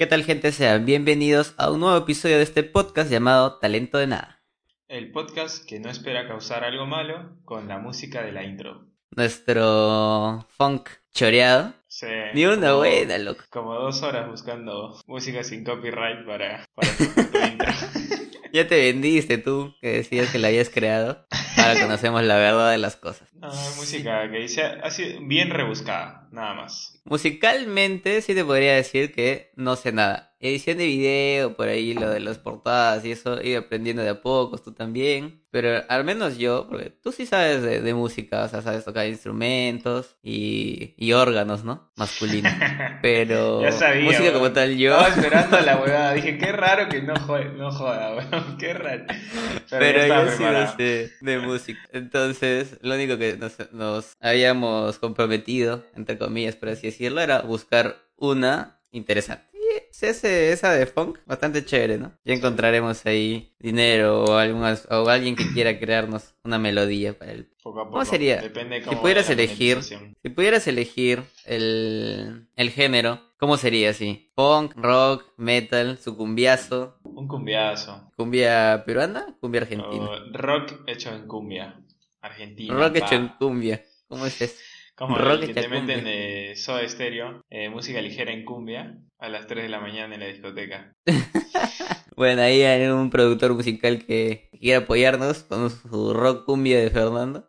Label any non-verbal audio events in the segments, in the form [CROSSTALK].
¿Qué tal gente? Sean bienvenidos a un nuevo episodio de este podcast llamado Talento de Nada. El podcast que no espera causar algo malo con la música de la intro. Nuestro funk choreado. Sí, Ni una como- buena, loco. Como dos horas buscando música sin copyright para, para [LAUGHS] tu intro. Ya te vendiste tú, que decías que la habías creado. [LAUGHS] Ahora conocemos la verdad de las cosas. No, música que dice así bien rebuscada, nada más. Musicalmente sí te podría decir que no sé nada. Edición de video, por ahí lo de las portadas y eso, ido aprendiendo de a pocos, tú también. Pero al menos yo, porque tú sí sabes de, de música, o sea, sabes tocar instrumentos y, y órganos, ¿no? Masculinos. [LAUGHS] Pero Ya sabía, música como tal yo. Estaba esperando la [LAUGHS] huevada. Dije, qué raro que no, jode- no joda, weón. [LAUGHS] Qué raro. Pero ya yo estaba sí preparado. no sé de música. Entonces, lo único que nos, nos habíamos comprometido, entre comillas, por así decirlo, era buscar una interesante. Esa de funk, bastante chévere, ¿no? Ya encontraremos ahí dinero o, algunas, o alguien que quiera crearnos una melodía para el... Poco a poco. ¿Cómo sería? Depende Si cómo pudieras vaya la elegir, si pudieras elegir el, el género, ¿cómo sería así? Punk, rock, metal, sucumbiazo, Un cumbiazo. cumbia peruana, cumbia argentina. O rock hecho en cumbia. Argentina. Rock hecho en cumbia. ¿Cómo es eso? Como rock que te meten de Soda Stereo, eh, música ligera en cumbia, a las 3 de la mañana en la discoteca. [LAUGHS] Bueno, ahí hay un productor musical que quiere apoyarnos con su rock cumbia de Fernando.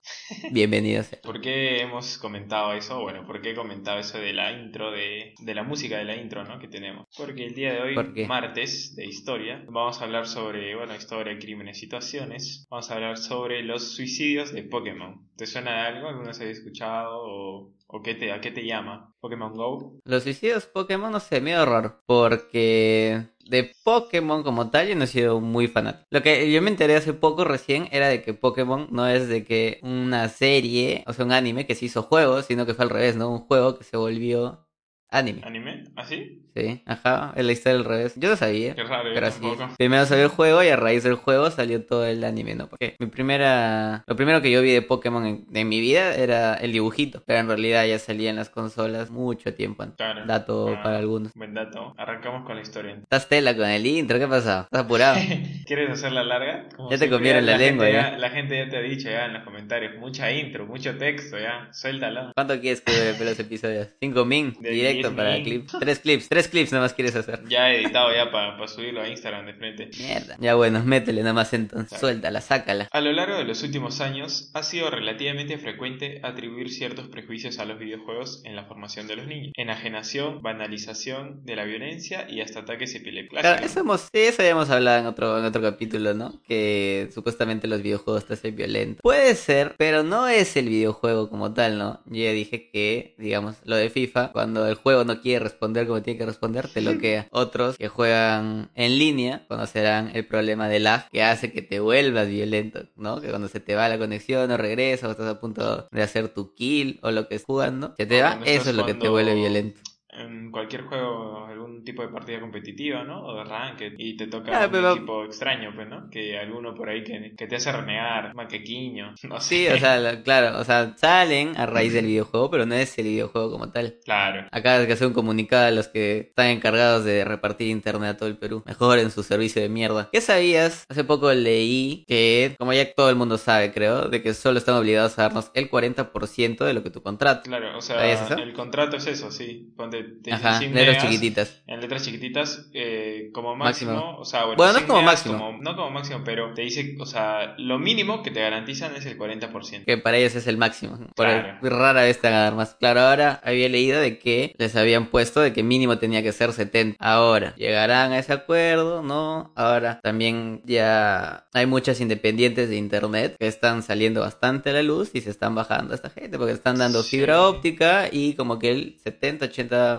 Bienvenido sea. ¿Por qué hemos comentado eso? Bueno, ¿por qué he comentado eso de la intro, de, de la música de la intro, ¿no? Que tenemos. Porque el día de hoy, martes de historia, vamos a hablar sobre, bueno, historia, crímenes, situaciones. Vamos a hablar sobre los suicidios de Pokémon. ¿Te suena de algo? ¿Alguna vez habéis escuchado? ¿O, o qué te, a qué te llama? ¿Pokémon Go? Los suicidios Pokémon, no sé, medio raro. Porque de Pokémon como tal yo no he sido muy fanático. Lo que yo me enteré hace poco recién era de que Pokémon no es de que una serie, o sea, un anime que se hizo juego, sino que fue al revés, ¿no? Un juego que se volvió anime. ¿Anime? ¿Así? Sí, ajá, es la historia al revés. Yo lo sabía. Qué raro, Pero así, primero salió el juego y a raíz del juego salió todo el anime, ¿no? Porque mi primera, lo primero que yo vi de Pokémon en, en mi vida era el dibujito, pero en realidad ya salía en las consolas mucho tiempo antes. Claro. Dato Ah, para algunos. Buen dato. Arrancamos con la historia. Estás tela con el intro, ¿qué pasó? ¿Estás apurado? [LAUGHS] ¿Quieres hacerla larga? Como Ya te comieron la lengua, gente ya. La gente ya te ha dicho ya en los comentarios. Mucha intro, mucho texto ya. Suéltala. ¿Cuánto quieres que dure los episodios? ¿Cinco min? Directo 10 para. Tres clips, tres clips nada más quieres hacer. Ya editado ya para subirlo a Instagram de frente. Mierda. Ya bueno, métele nada más entonces. Claro. Suéltala, sácala. A lo largo de los últimos años ha sido relativamente frecuente atribuir ciertos prejuicios a los videojuegos en la formación de los niños. Enajenación, banalización de la violencia y hasta ataques epilépticos. Claro, eso, hemos, eso ya hemos hablado en otro, en otro capítulo, ¿no? Que supuestamente los videojuegos te hacen violento. Puede ser, pero no es el videojuego como tal, ¿no? Yo ya dije que, digamos, lo de FIFA, cuando el juego no quiere responder como tiene que responder, te bloquea. Otros que juegan en línea conocerán el problema de lag que hace que te vuelvas violento, ¿no? Que cuando se te va la conexión o regresas o estás a punto de hacer tu kill o lo que es jugando, se te va, eso es lo que te vuelve violento. En cualquier juego, algún tipo de partida competitiva, ¿no? O de ranked. Y te toca Ah, un equipo extraño, pues, ¿no? Que alguno por ahí que, que te hace renegar, maquequiño, [LAUGHS] no sé. Sí, o sea, la- claro, o sea, salen a raíz del videojuego, pero no es el videojuego como tal. Claro. Acá hay que hacer un comunicado a los que están encargados de repartir internet a todo el Perú. Mejoren su servicio de mierda. ¿Qué sabías? Hace poco leí que, como ya todo el mundo sabe, creo, de que solo están obligados a darnos el 40% de lo que tu contrato. Claro, o ¿Sabías sea, el contrato es eso, sí. Ponte, te dicen Ajá, 100 letras chiquititas. En letras chiquititas, eh, como máximo, Máximo. o sea, bueno, Bueno, no es 100 como máximo. como- no como máximo, pero te dice, o sea, lo mínimo que te garantizan es el 40%. Que para ellos es el máximo. Por Claro. rara vez te van a dar más. Claro, ahora había leído de que les habían puesto de que mínimo tenía que ser 70. Ahora, llegarán a ese acuerdo, ¿no? Ahora también ya hay muchas independientes de internet que están saliendo bastante a la luz y se están bajando a esta gente porque están dando Sí. fibra óptica y como que el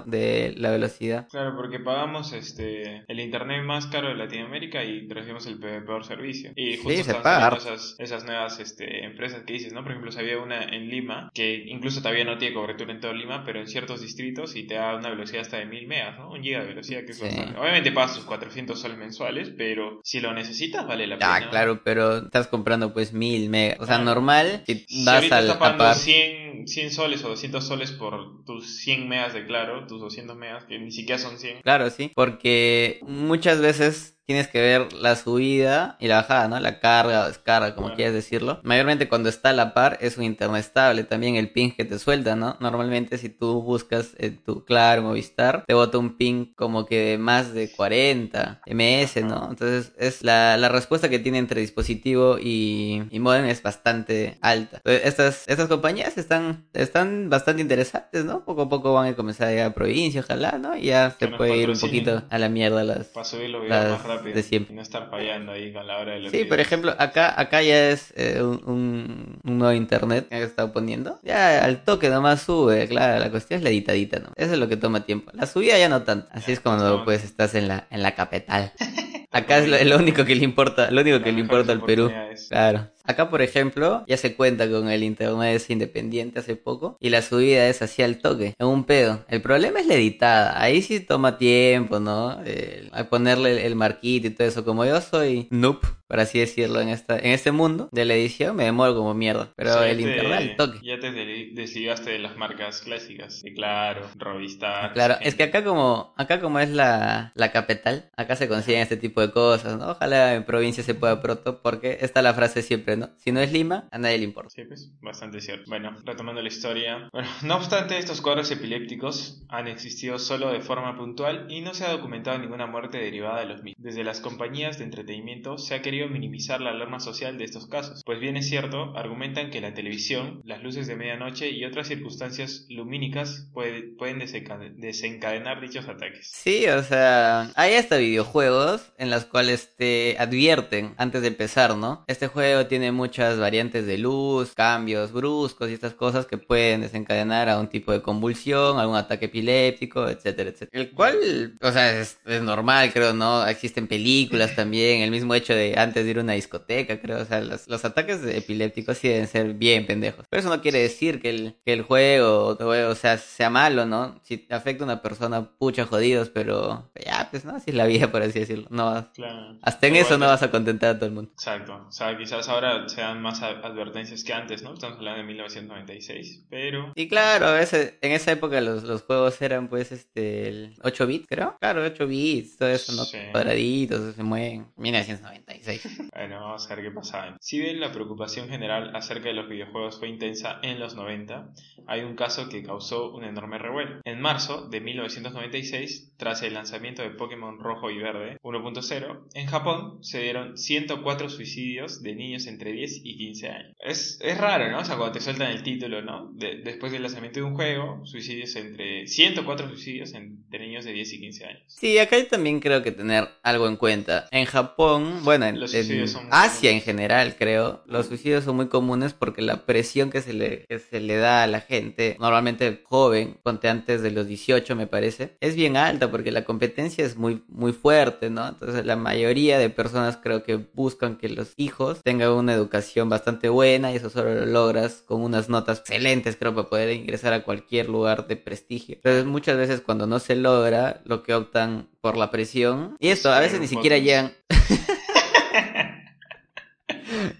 70-80 de la velocidad. Claro, porque pagamos este el internet más caro de Latinoamérica y recibimos el pe- peor servicio. Y justo Sí, están saliendo esas, esas nuevas este, empresas que dices, ¿no? Por ejemplo, había una en Lima que incluso todavía no tiene cobertura en todo Lima, pero en ciertos distritos y te da una velocidad hasta de 1000 megas, ¿no? Un giga de velocidad que es Sí. bastante. Obviamente pagas tus 400 soles mensuales, pero si lo necesitas vale la Ah, pena. claro, pero estás comprando pues mil megas. O sea, Ah. normal, si Si vas ahorita al estás a pagando par- 100 cobren 100 soles o 200 soles por tus 100 megas de claro, tus 200 megas, que ni siquiera son 100. Claro, sí, porque muchas veces tienes que ver la subida y la bajada, ¿no? La carga o descarga, como quieras decirlo. Mayormente cuando está a la par es un internet estable, también el ping que te suelta, ¿no? Normalmente si tú buscas en tu Claro Movistar, te bota un ping como que de más de 40 ms, ¿no? Entonces es la, la respuesta que tiene entre dispositivo y, y modem es bastante alta. Entonces, estas, estas compañías están, están bastante interesantes, ¿no? Poco a poco van a comenzar a llegar a provincia, ojalá, ¿no? Y ya se puede ir un poquito a la mierda las, Para subir los videos Las más rápido. de siempre. Y no estar fallando ahí con la hora de los Sí, por ejemplo, acá, acá ya es eh, un, un- un nuevo internet que he estado poniendo. Ya al toque nomás sube, claro, la cuestión es la editadita, ¿no? Eso es lo que toma tiempo. La subida ya no tanto. Así es cuando pues estás en la, en la capital. [LAUGHS] Acá es lo, lo único que le importa, lo único que le importa al Perú. Claro. Acá, por ejemplo, ya se cuenta con el internet independiente hace poco y la subida es así al toque, en un pedo. El problema es la editada. Ahí sí toma tiempo, ¿no? El, al ponerle el, el marquito y todo eso. Como yo soy noob, por así decirlo, en esta en este mundo de la edición, me demoro como mierda. Pero O sea, el te- internet al toque. Ya te desligaste de las marcas clásicas. Claro, Rovistar. Claro, esa es que acá como, acá como es la, la capital, acá se consiguen este tipo de cosas, ¿no? Ojalá en provincia se pueda pronto, porque está la frase siempre, ¿no? Si no es Lima, a nadie le importa. Sí, pues, bastante cierto. Bueno, retomando la historia. Bueno, [LAUGHS] no obstante, estos cuadros epilépticos han existido solo de forma puntual y no se ha documentado ninguna muerte derivada de los mismos. Desde las compañías de entretenimiento se ha querido minimizar la alarma social de estos casos. Pues bien es cierto, argumentan que la televisión, las luces de medianoche y otras circunstancias lumínicas puede- pueden desencade- desencadenar dichos ataques. Sí, o sea, hay hasta videojuegos en los cuales te advierten antes de empezar, ¿no? Este juego tiene muchas variantes de luz, cambios bruscos y estas cosas que pueden desencadenar a un tipo de convulsión, algún ataque epiléptico, etcétera, etcétera. El cual, o sea, es, es normal, creo, ¿no? Existen películas también, el mismo hecho de antes de ir a una discoteca, creo, o sea, los, los ataques epilépticos sí deben ser bien pendejos. Pero eso no quiere decir que el, que el juego, o sea, sea malo, ¿no? Si te afecta a una persona, pucha jodidos, pero ya, pues, ¿no? Así es la vida, por así decirlo. No vas- Claro. hasta en eso no vas a contentar a todo el mundo. Exacto, o sea, quizás ahora se dan más advertencias que antes, ¿no? Estamos hablando de 1996, pero Y claro, a veces, en esa época los, los juegos eran pues este el 8 bits, creo. Claro, 8 bits, todo eso, ¿no? Sí. Cuadraditos, se mueven. 1996. bueno, vamos a ver qué pasaba. Si bien la preocupación general acerca de los videojuegos fue intensa en los 90, hay un caso que causó un enorme revuelo. En marzo de 1996, tras el lanzamiento de Pokémon Rojo y Verde 1.0, en Japón se dieron 104 suicidios de niños entre 10 y 15 años. Es, es raro, ¿no? O sea, cuando te sueltan el título, ¿no? De- después del lanzamiento de un juego, suicidios entre 104 suicidios entre niños de 10 y 15 años. Sí, acá hay también creo que tener algo en cuenta. En Japón, bueno, en, Los en son Asia en general, creo, los suicidios son muy comunes porque la presión que se le, que se le da a la gente, normalmente joven, ponte antes de los 18 me parece, es bien alta porque la competencia es muy, muy fuerte, ¿no? Entonces la mayoría de personas creo que buscan que los hijos tengan una educación bastante buena y eso solo lo logras con unas notas excelentes, creo, para poder ingresar a cualquier lugar de prestigio. Entonces muchas veces cuando no se logra, lo que optan por la presión, y esto, a veces ni siquiera llegan... [LAUGHS]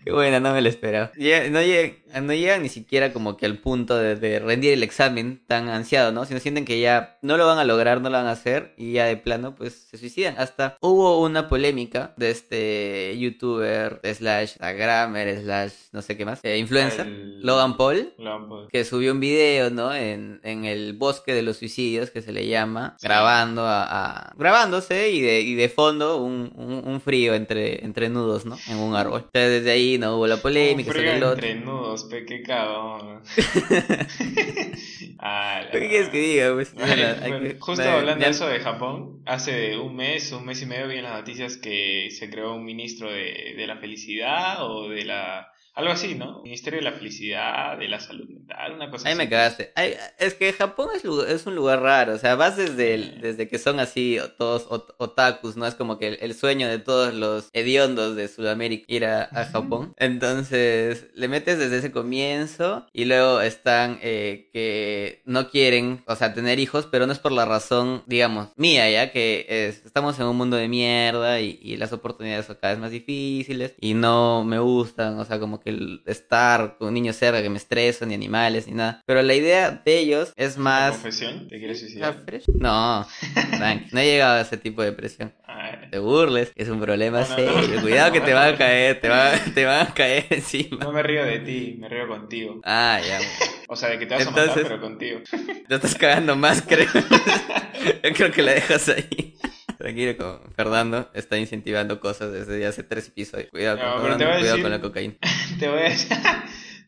Qué buena, no me lo esperaba. No, llegan, no llegan ni siquiera como que al punto de, de rendir el examen tan ansiado, ¿no? Sino sienten que ya no lo van a lograr, no lo van a hacer y ya de plano pues se suicidan. Hasta hubo una polémica de este youtuber slash instagramer slash no sé qué más, eh, influencer, El- Logan Paul. Logan Paul. Que subió un video, ¿no? En, en el bosque de los suicidios, que se le llama, Sí. grabando a, a- grabándose y de, y de fondo un, un, un frío entre, entre nudos, ¿no? En un árbol. Entonces desde ahí no hubo la polémica, Un el otro. entre nudos, pe, qué cagón. [LAUGHS] Ah, la ¿Qué quieres que diga? Pues, Ay, Nada, hay bueno, que- justo hablando de eso de Japón, hace un mes, un mes y medio vi en las noticias que se creó un ministro de, de la felicidad o de la... Algo así, ¿no? Ministerio de la felicidad, de la salud mental, una cosa Ahí así. me cagaste. Ay, es que Japón es, lugar- es un lugar raro. O sea, vas desde, el- desde que son así todos ot- otakus, ¿no? Es como que el, el sueño de todos los hediondos de Sudamérica ir a, a Japón. Entonces, le metes desde ese comienzo y luego están eh, que no quieren, o sea, tener hijos, pero no es por la razón, digamos, mía, ya que es- estamos en un mundo de mierda y, y las oportunidades son cada vez más difíciles y no me gustan, o sea, como que el estar con niños cerca que me estreso, ni animales, ni nada. Pero la idea de ellos es más... ¿Confesión? ¿Te quieres suicidar? No, [LAUGHS] tranqui, no he llegado a ese tipo de presión. Ay, Te burles, es un problema No, no, serio. no. Cuidado que te van a caer, te van, [LAUGHS] te van a caer encima. No me río de ti, me río contigo. Ah, ya. O sea, de que te vas a matar, Entonces- pero contigo. [LAUGHS] Te estás cagando más, creo. Yo creo que la dejas ahí. Tranquilo, como Fernando está incentivando cosas desde hace tres episodios. Cuidado, No, con, Fernando, cuidado decir- con la cocaína. [LAUGHS] te voy a decir,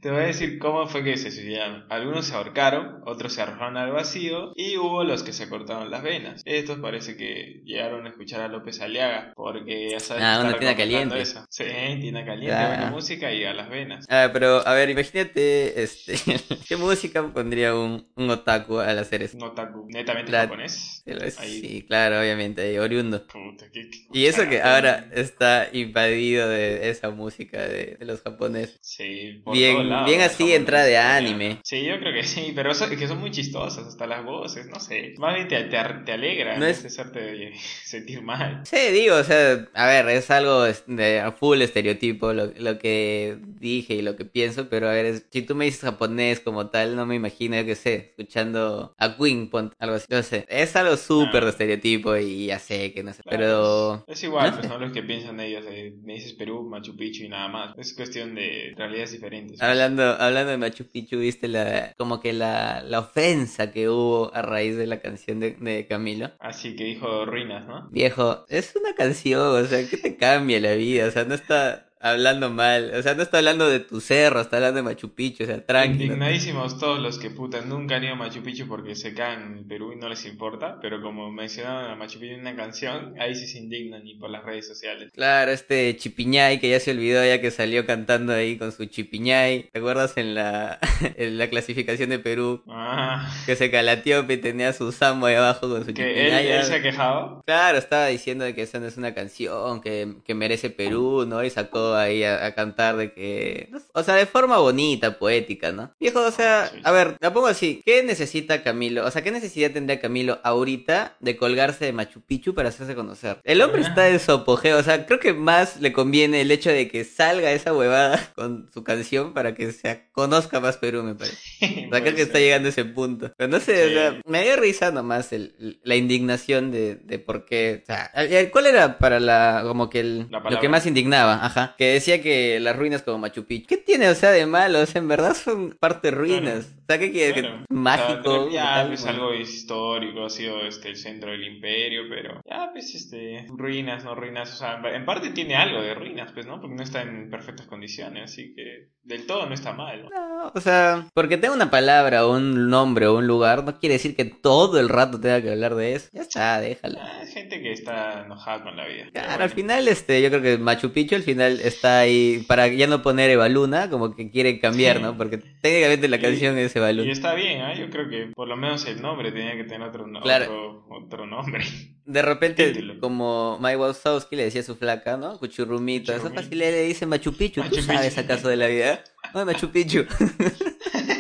te voy a decir cómo fue que se suicidaron. Algunos se ahorcaron, otros se arrojaron al vacío y hubo los que se cortaron las venas. Estos parece que llegaron a escuchar a López Aliaga porque ya sabes Ah, que una recomendando caliente. eso. Sí, tina caliente, Ah. buena música y a las venas. Ah, pero a ver, imagínate, este, [LAUGHS] ¿qué música pondría un, un otaku al hacer eso? Un otaku netamente La- japonés. Ahí. Sí, claro, obviamente, ahí, oriundo. Puta, qué- qué- Y eso que ahora está invadido de esa música de, de los japoneses. Sí, por Bien- lados, bien así, entrada de anime. Sí, yo creo que sí, pero eso, es que son muy chistosas, hasta las voces, no sé. Más bien te, te, te alegra, No es- hacerte [LAUGHS] sentir mal. Sí, digo, o sea, a ver, es algo de a full estereotipo lo, lo que dije y lo que pienso, pero a ver, es- si tú me dices japonés como tal, no me imagino, yo qué sé, escuchando a Queen, algo así, no sé, es algo súper Ah. de estereotipo y ya sé que no sé, Claro, pero... Es, es igual, no pues sé. no los que piensan ellos, eh, me dices Perú, Machu Picchu y nada más. Es cuestión de realidades diferentes. Hablando, hablando de Machu Picchu, viste la, como que la, la ofensa que hubo a raíz de la canción de, de Camilo. Así que dijo ruinas, ¿no? Viejo, es una canción, o sea, ¿qué te cambia la vida? O sea, no está hablando mal, o sea, no está hablando de tu cerro, está hablando de Machu Picchu, o sea, tranquilo. Indignadísimos todos los que puta nunca han ido a Machu Picchu porque se caen en Perú y no les importa, pero como mencionaron a Machu Picchu en una canción, ahí sí se indignan y por las redes sociales. Claro, este Chipiñay que ya se olvidó ya que salió cantando ahí con su Chipiñay. ¿Te acuerdas en la, [LAUGHS] en la clasificación de Perú? Ah, Que se calateó y tenía su sambo ahí abajo con su que él, Chipiñay. él ya. se ha quejado. Claro, estaba diciendo que esa no es una canción que, que merece Perú, ¿no? Y sacó ahí a, a cantar de que... no O sea, de forma bonita, poética, ¿no? Viejo, o sea, a ver, la pongo así. ¿Qué necesita Camilo? O sea, ¿qué necesidad tendría Camilo ahorita de colgarse de Machu Picchu para hacerse conocer? El hombre Ah. está en su apogeo, o sea, creo que más le conviene el hecho de que salga esa huevada [LAUGHS] con su canción para que se conozca más Perú, me parece. [LAUGHS] O sea, creo que está llegando a ese punto. Pero no sé, o sea, me dio risa nomás el, la indignación de, de por qué. O sea, ¿cuál era para la. como que el. Lo que más indignaba? Ajá. Que decía que las ruinas como Machu Picchu. ¿Qué tiene, o sea, de malo? O sea, en verdad son parte ruinas. O sea, ¿qué quiere? Claro. Mágico. O sea, ya, tal, pues bueno. algo histórico, ha sido este, el centro del imperio, pero ya, pues, este, ruinas, no ruinas, o sea, en parte tiene algo de ruinas, pues, ¿no? Porque no está en perfectas condiciones, así que del todo no está mal, ¿no? No, o sea, porque tenga una palabra o un nombre o un lugar, no quiere decir que todo el rato tenga que hablar de eso. Ya está, déjalo. Ah, Es gente que está enojada con la vida. Claro, bueno. al final, este, yo creo que Machu Picchu al final está ahí para ya no poner Evaluna, como que quiere cambiar, ¿no? Porque técnicamente la Y- canción es Y Evaluna. está bien, ¿ah? Yo creo que por lo menos el nombre tenía que tener otro, Claro. otro, otro nombre. De repente, Título. como Mike Wazowski le decía a su flaca, ¿no? Cuchurrumito, eso Cuchurrumito. fácil le dice Machu Picchu. ¿Tú sabes acaso de la vida? No, Machu Picchu. [LAUGHS]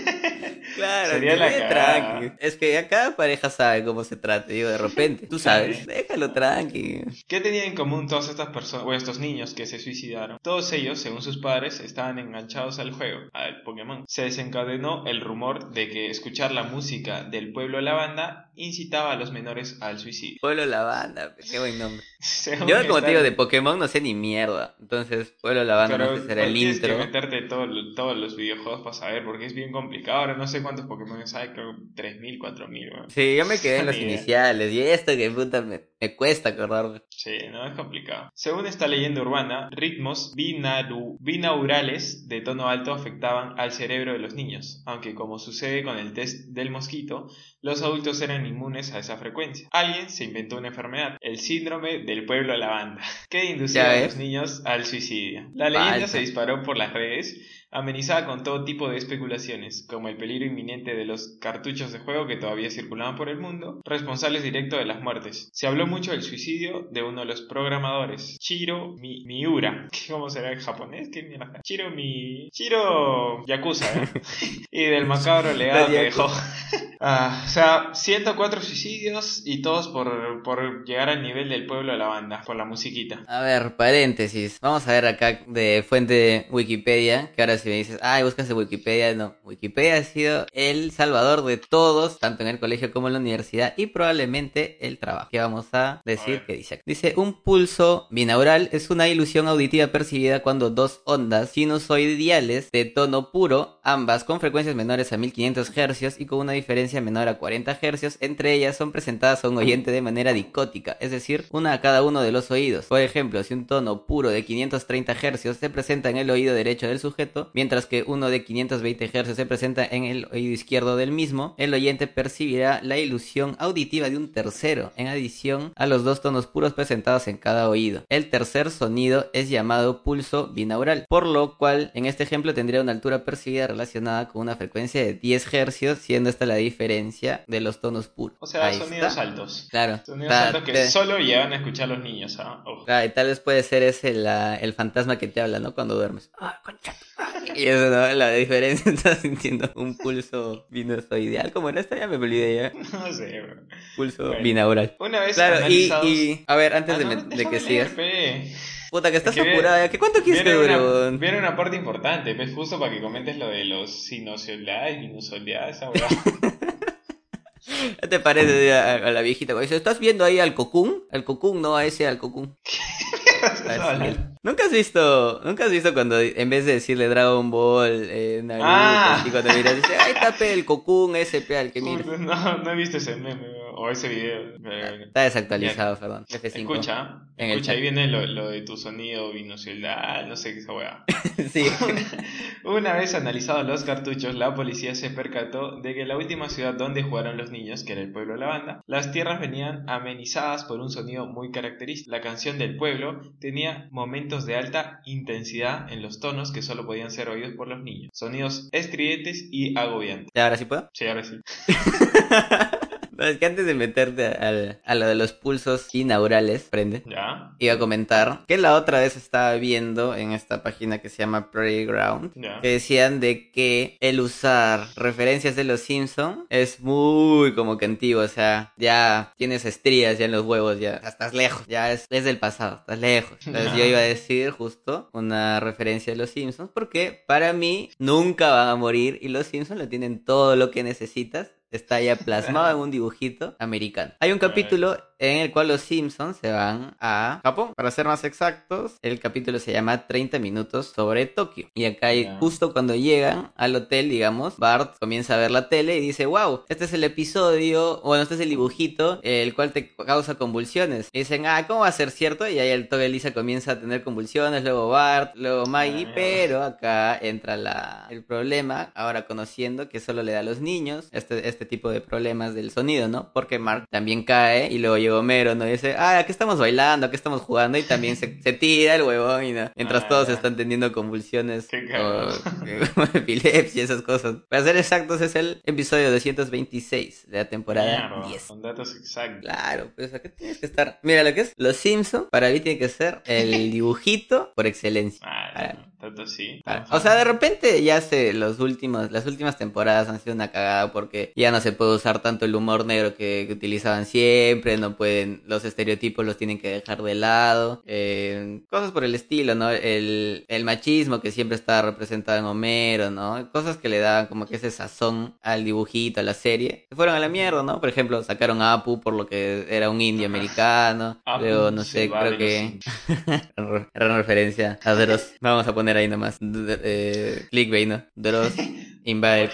Claro, Sería la tranqui. Es que ya cada pareja sabe cómo se trata, digo, de repente. Tú sabes, Sí. déjalo tranqui. ¿Qué tenían en común todas estas personas, o estos niños que se suicidaron? Todos ellos, según sus padres, estaban enganchados al juego, al Pokémon. Se desencadenó el rumor de que escuchar la música del pueblo lavanda incitaba a los menores al suicidio. Pueblo Lavanda, qué buen nombre. [LAUGHS] Yo, como te digo, de Pokémon no sé ni mierda. Entonces, Pueblo Lavanda Pero no sé, será el tienes intro. que meterte todo, todos los videojuegos para saber, porque es bien complicado. Ahora no sé cuántos Pokémon hay, creo 3.000, 4.000. weón. Sí, yo me quedé en [LAUGHS] los iniciales. Y esto que puta me, me cuesta acordarme. Sí, no, es complicado. Según esta leyenda urbana, ritmos binaru- binaurales de tono alto afectaban al cerebro de los niños, aunque como sucede con el test del mosquito, los adultos eran inmunes a esa frecuencia. Alguien se inventó una enfermedad, el síndrome del pueblo lavanda, [LAUGHS] que inducía a los niños al suicidio. La leyenda Falta. se disparó por las redes, amenizada con todo tipo de especulaciones, como el peligro inminente de los cartuchos de juego que todavía circulaban por el mundo, responsables directos de las muertes. Se habló mucho del suicidio de uno de los programadores, Chiro Mi- Miura. [LAUGHS] ¿Cómo será en japonés? ¿Qué mierda? Chiro Mi... Chiro Yakuza, ¿eh? [LAUGHS] y del macabro legado que dejó. Ah, o sea, 104 suicidios y todos por, por llegar al nivel del pueblo de la banda, por la musiquita. A ver, paréntesis. Vamos a ver acá de fuente Wikipedia, que ahora si me dices, ay, buscas de Wikipedia, no. Wikipedia ha sido el salvador de todos, tanto en el colegio como en la universidad, y probablemente el trabajo. Que vamos a decir que dice Dice, un pulso binaural es una ilusión auditiva percibida cuando dos ondas sinusoidales de tono puro, ambas con frecuencias menores a 1500 Hz y con una diferencia menor a 40 Hz, entre ellas son presentadas a un oyente de manera dicótica, es decir, una a cada uno de los oídos. Por ejemplo, si un tono puro de 530 Hz se presenta en el oído derecho del sujeto, mientras que uno de 520 Hz se presenta en el oído izquierdo del mismo, el oyente percibirá la ilusión auditiva de un tercero, en adición a los dos tonos puros presentados en cada oído. El tercer sonido es llamado pulso binaural, por lo cual en este ejemplo tendría una altura percibida relacionada con una frecuencia de 10 Hz, siendo esta la diferencia de los tonos puros. O sea, sonidos altos. Claro. Sonidos altos que solo llegan a escuchar los niños. ¿ah? Claro, y tal vez puede ser ese el fantasma que te habla, ¿no? Cuando duermes. Ah, concha. Y eso, ¿no? La diferencia, [LAUGHS] estás sintiendo un pulso ideal Como en esta ya me olvidé ya. No sé, bro. Pulso binaural. Una vez claro, y, a ver, antes ah, de, que sigas. Puta, que estás apurada. ¿Qué cuánto quieres que dure, Viene una parte importante, pues justo para que comentes lo de los sinusoidales, sinusoidales, esa [LAUGHS] ¿Qué te parece a, la viejita? Dice, ¿estás viendo ahí al cocún? Al cocún, no a ese, al cocún. [LAUGHS] ¿Nunca has visto, nunca has visto cuando en vez de decirle Dragon Ball, eh, Naruto, ah. y cuando miras dice, ahí está el cocún ese pe al que mira? No, no he visto ese meme o ese video. Está desactualizado, perdón. F5. Escucha, en escucha, ahí viene lo, lo, de tu sonido binocular, no sé qué esa weá. [LAUGHS] sí. [LAUGHS] Una, vez analizados los cartuchos, la policía se percató de que la última ciudad donde jugaron los niños, que era el pueblo de la banda, las tierras venían amenizadas por un sonido muy característico. La canción del pueblo tenía momentos de alta intensidad en los tonos que solo podían ser oídos por los niños. Sonidos estridentes y agobiantes. ¿Y ahora sí puedo? Sí, ahora sí. [LAUGHS] No, es que antes de meterte al, a lo de los pulsos inaugurales, prende. Ya. Iba a comentar que la otra vez estaba viendo en esta página que se llama Playground. Que decían de que el usar referencias de los Simpsons es muy como que antiguo. O sea, ya tienes estrías ya en los huevos, ya estás lejos. Ya es, es del pasado, estás lejos. Entonces yo iba a decir justo una referencia de los Simpsons. Porque para mí nunca van a morir y los Simpsons le tienen todo lo que necesitas está ya plasmado en un dibujito americano. Hay un capítulo en el cual los Simpsons se van a Japón. Para ser más exactos, el capítulo se llama 30 minutos sobre Tokio. Y acá justo cuando llegan al hotel, digamos, Bart comienza a ver la tele y dice, wow, este es el episodio, bueno, este es el dibujito, el cual te causa convulsiones. Y dicen, ah, ¿cómo va a ser cierto? Y ahí el toque Lisa comienza a tener convulsiones, luego Bart, luego Maggie, pero acá entra la, el problema, ahora conociendo que solo le da a los niños este, este tipo de problemas del sonido, ¿no? Porque Mark también cae y luego llega Homero, ¿no? dice, ah, aquí estamos bailando, aquí estamos jugando, y también se, tira el huevón, y ¿no? Mientras ah, todos están teniendo convulsiones o, epilepsia y esas cosas. Para ser exactos, es el episodio 226 de la temporada 10. Con datos exactos. Claro, pues aquí tienes que estar. Mira lo que es Los Simpsons, para mí tiene que ser el dibujito por excelencia. Ah, tanto sí. O sea, de repente ya se los últimos, las últimas temporadas han sido una cagada porque ya no se puede usar tanto el humor negro que, que utilizaban siempre, no pueden, los estereotipos los tienen que dejar de lado, eh, cosas por el estilo, ¿no? El, el machismo que siempre está representado en Homero, ¿no? Cosas que le daban como que ese sazón al dibujito, a la serie. Se fueron a la mierda, ¿no? Por ejemplo, sacaron a Apu por lo que era un indio americano. Luego, no sé, creo que [LAUGHS] era una referencia a Dross. Vamos a poner ahí nomás. Eh, clickbait, ¿no? Dross [LAUGHS] invade el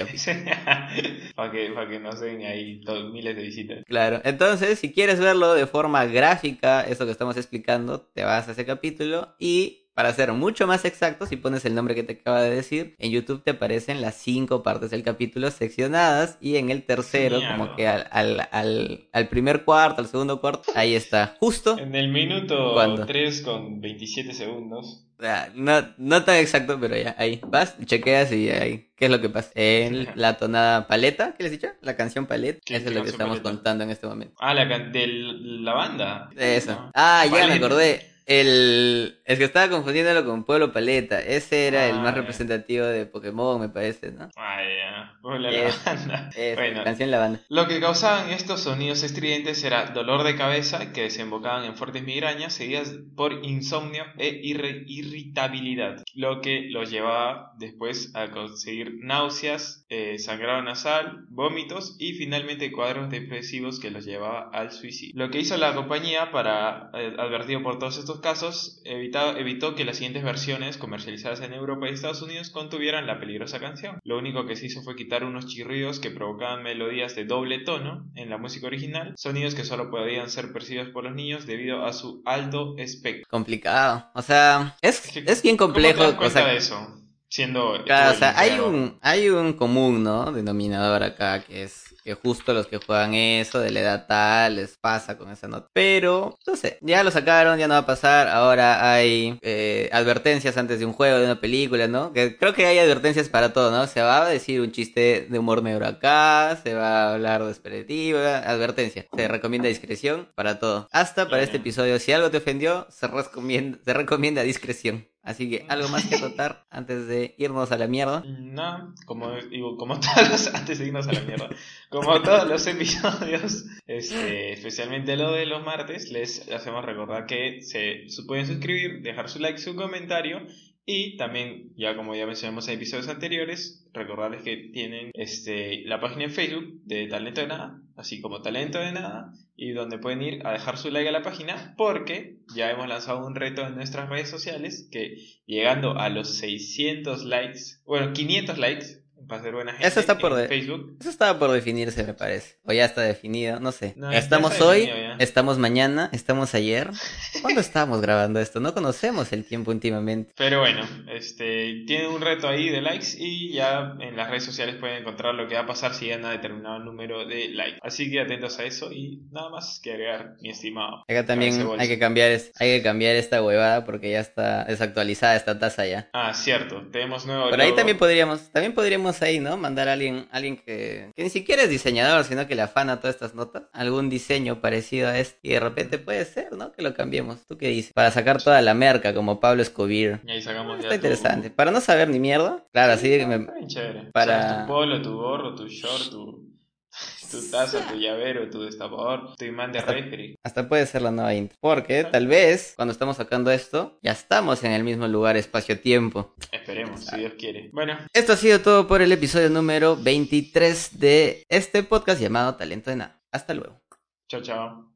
para que, para que no se den ahí miles de visitas. Claro, entonces si quieres verlo de forma gráfica, eso que estamos explicando, te vas a ese capítulo y para ser mucho más exacto, si pones el nombre que te acaba de decir, en YouTube te aparecen las cinco partes del capítulo seccionadas y en el tercero, como que al, al, al, primer cuarto, al segundo cuarto, ahí está, justo. En el minuto 3 con 27 segundos. No, no tan exacto, pero ya, ahí. Vas, chequeas y ahí. ¿Qué es lo que pasa? En [LAUGHS] la tonada paleta, ¿qué les he dicho? La canción paleta. Eso es lo que estamos contando en este momento. Ah, la de la banda. Eso. Ah, ya me acordé el, Es que estaba confundiéndolo con Pueblo Paleta. Ese era el Ah, más ya. representativo de Pokémon, me parece, ¿no? Ah, ya. Hola, Es- la. Es [LAUGHS] Bueno, canción La Banda. Lo que causaban estos sonidos estridentes era dolor de cabeza que desembocaban en fuertes migrañas seguidas por insomnio e irritabilidad, lo que los llevaba después a conseguir náuseas, eh, sangrado nasal, vómitos y finalmente cuadros depresivos que los llevaba al suicidio. Lo que hizo la compañía para, eh, advertido por todos estos casos, evita- evitó que las siguientes versiones comercializadas en Europa y Estados Unidos contuvieran la peligrosa canción. Lo único que se hizo fue quitar unos chirridos que provocaban melodías de doble tono en la música original, sonidos que solo podían ser percibidos por los niños debido a su alto espectro. Complicado. O sea, es, es bien ¿Cómo te complejo. das o cuenta sea, de eso? Siendo Claro, o sea, hay un, hay un común, ¿no? Denominador acá, que es que justo los que juegan eso de la edad tal les pasa con esa nota. Pero, no sé, ya lo sacaron, ya no va a pasar. Ahora hay eh, advertencias antes de un juego, de una película, ¿no? Que creo que hay advertencias para todo, ¿no? Se va a decir un chiste de humor negro acá, se va a hablar de advertencia. Se recomienda discreción para todo. Hasta para este episodio, si algo te ofendió, se recomienda, se recomienda discreción. Así que algo más que [LAUGHS] anotar antes de irnos a la mierda. No, como digo, como todos los, [LAUGHS] antes de irnos a la mierda, como todos los episodios, este, especialmente lo de los martes, les hacemos recordar que se pueden suscribir, dejar su like, su comentario y también, ya como ya mencionamos en episodios anteriores, recordarles que tienen este, la página en Facebook de Talento de Nada, así como Talento de Nada, y donde pueden ir a dejar su like a la página porque ya hemos lanzado un reto en nuestras redes sociales que llegando a los 600 likes, bueno, 500 likes, para ser buena gente, Eso está por en de- Facebook. Eso estaba por definirse, me parece. O ya está definido, no sé. No, estamos hoy, estamos mañana, estamos ayer. [LAUGHS] ¿Cuándo estábamos grabando esto? No conocemos el tiempo últimamente. Pero bueno, este, tienen un reto ahí de likes y ya en las redes sociales pueden encontrar lo que va a pasar si llegan a determinado número de likes. Así que atentos a eso y nada más que agregar, mi estimado. Acá también hay que cambiar, es- hay que cambiar esta huevada porque ya está desactualizada esta taza ya. Ah, cierto, tenemos nuevo Por ahí también podríamos, también podríamos ahí, ¿no? Mandar a alguien, alguien que, que ni siquiera es diseñador, sino que le afana todas estas notas. Algún diseño parecido a este. Y de repente puede ser, ¿no? Que lo cambiemos. ¿Tú qué dices? Para sacar toda la merca, como Pablo Escobir. Y ahí sacamos ya Está tu- interesante. Para no saber ni mierda. Claro, así que me- bien chévere. Para- O sea, tu polo, tu gorro, tu short, tu, [LAUGHS] tu taza, tu llavero, tu destapador, tu imán de Hasta- refri. Hasta puede ser la nueva intro. Porque tal vez cuando estamos sacando esto, ya estamos en el mismo lugar, espacio-tiempo. Esperemos, si Dios quiere. Bueno, Esto ha sido todo por el episodio número 23 de este podcast llamado Talento de Nada. Hasta luego. chao, chao.